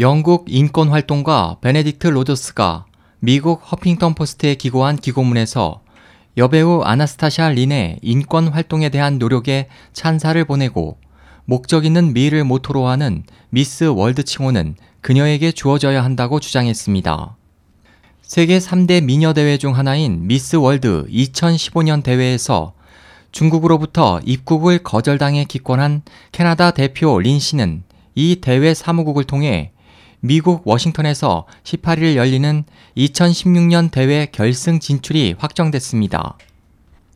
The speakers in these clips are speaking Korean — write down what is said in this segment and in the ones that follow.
영국 인권활동가 베네딕트 로저스가 미국 허핑턴 포스트에 기고한 기고문에서 여배우 아나스타샤 린의 인권 활동에 대한 노력에 찬사를 보내고 목적 있는 미를 모토로 하는 미스 월드 칭호는 그녀에게 주어져야 한다고 주장했습니다. 세계 3대 미녀 대회 중 하나인 미스 월드 2015년 대회에서 중국으로부터 입국을 거절당해 기권한 캐나다 대표 린 씨는 이 대회 사무국을 통해 미국 워싱턴에서 18일 열리는 2016년 대회 결승 진출이 확정됐습니다.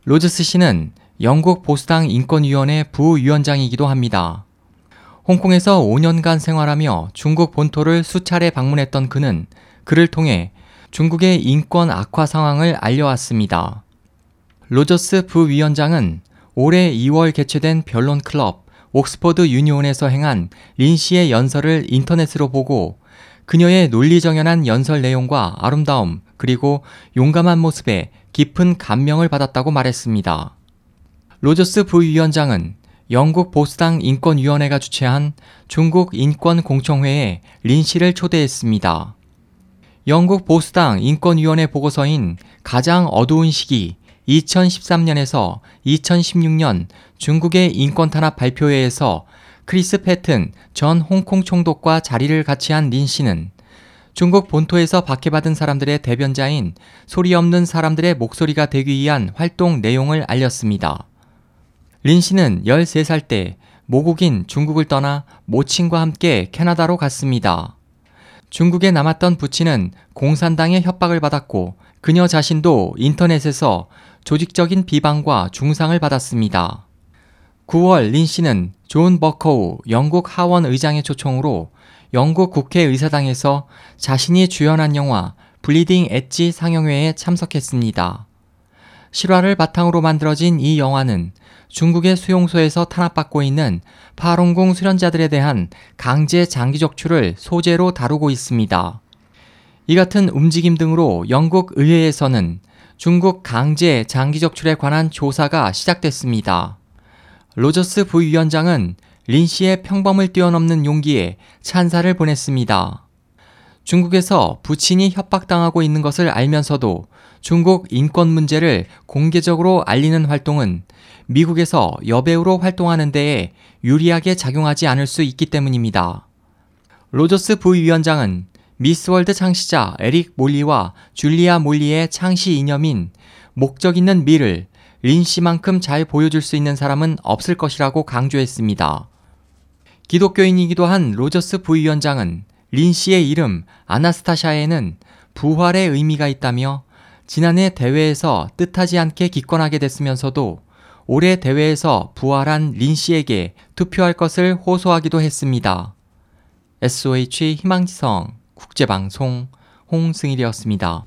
로즈스 씨는 영국 보수당 인권위원회 부위원장이기도 합니다. 홍콩에서 5년간 생활하며 중국 본토를 수차례 방문했던 그는 그를 통해 중국의 인권 악화 상황을 알려왔습니다. 로저스 부위원장은 올해 2월 개최된 변론 클럽 옥스퍼드 유니온에서 행한 린 씨의 연설을 인터넷으로 보고 그녀의 논리정연한 연설 내용과 아름다움 그리고 용감한 모습에 깊은 감명을 받았다고 말했습니다. 로저스 부위원장은 영국 보수당 인권위원회가 주최한 중국 인권공청회에 린 씨를 초대했습니다. 영국 보수당 인권위원회 보고서인 가장 어두운 시기 2013년에서 2016년 중국의 인권 탄압 발표회에서 크리스 패튼 전 홍콩 총독과 자리를 같이 한 린 씨는 중국 본토에서 박해받은 사람들의 대변자인 소리 없는 사람들의 목소리가 되기 위한 활동 내용을 알렸습니다. 린 씨는 13살 때 모국인 중국을 떠나 모친과 함께 캐나다로 갔습니다. 중국에 남았던 부친은 공산당의 협박을 받았고 그녀 자신도 인터넷에서 조직적인 비방과 중상을 받았습니다. 9월 린 씨는 존 버커우 영국 하원 의장의 초청으로 영국 국회의사당에서 자신이 주연한 영화 Bleeding Edge 상영회에 참석했습니다. 실화를 바탕으로 만들어진 이 영화는 중국의 수용소에서 탄압받고 있는 파룬궁 수련자들에 대한 강제 장기 적출을 소재로 다루고 있습니다. 이 같은 움직임 등으로 영국 의회에서는 중국 강제 장기 적출에 관한 조사가 시작됐습니다. 로저스 부위원장은 린 씨의 평범을 뛰어넘는 용기에 찬사를 보냈습니다. 중국에서 부친이 협박당하고 있는 것을 알면서도 중국 인권 문제를 공개적으로 알리는 활동은 미국에서 여배우로 활동하는 데에 유리하게 작용하지 않을 수 있기 때문입니다. 로저스 부위원장은 미스월드 창시자 에릭 몰리와 줄리아 몰리의 창시 이념인 목적 있는 미를 린 씨만큼 잘 보여줄 수 있는 사람은 없을 것이라고 강조했습니다. 기독교인이기도 한 로저스 부위원장은 린 씨의 이름 아나스타샤에는 부활의 의미가 있다며 지난해 대회에서 뜻하지 않게 기권하게 됐으면서도 올해 대회에서 부활한 린 씨에게 투표할 것을 호소하기도 했습니다. SOH 희망지성 국제방송 홍승일이었습니다.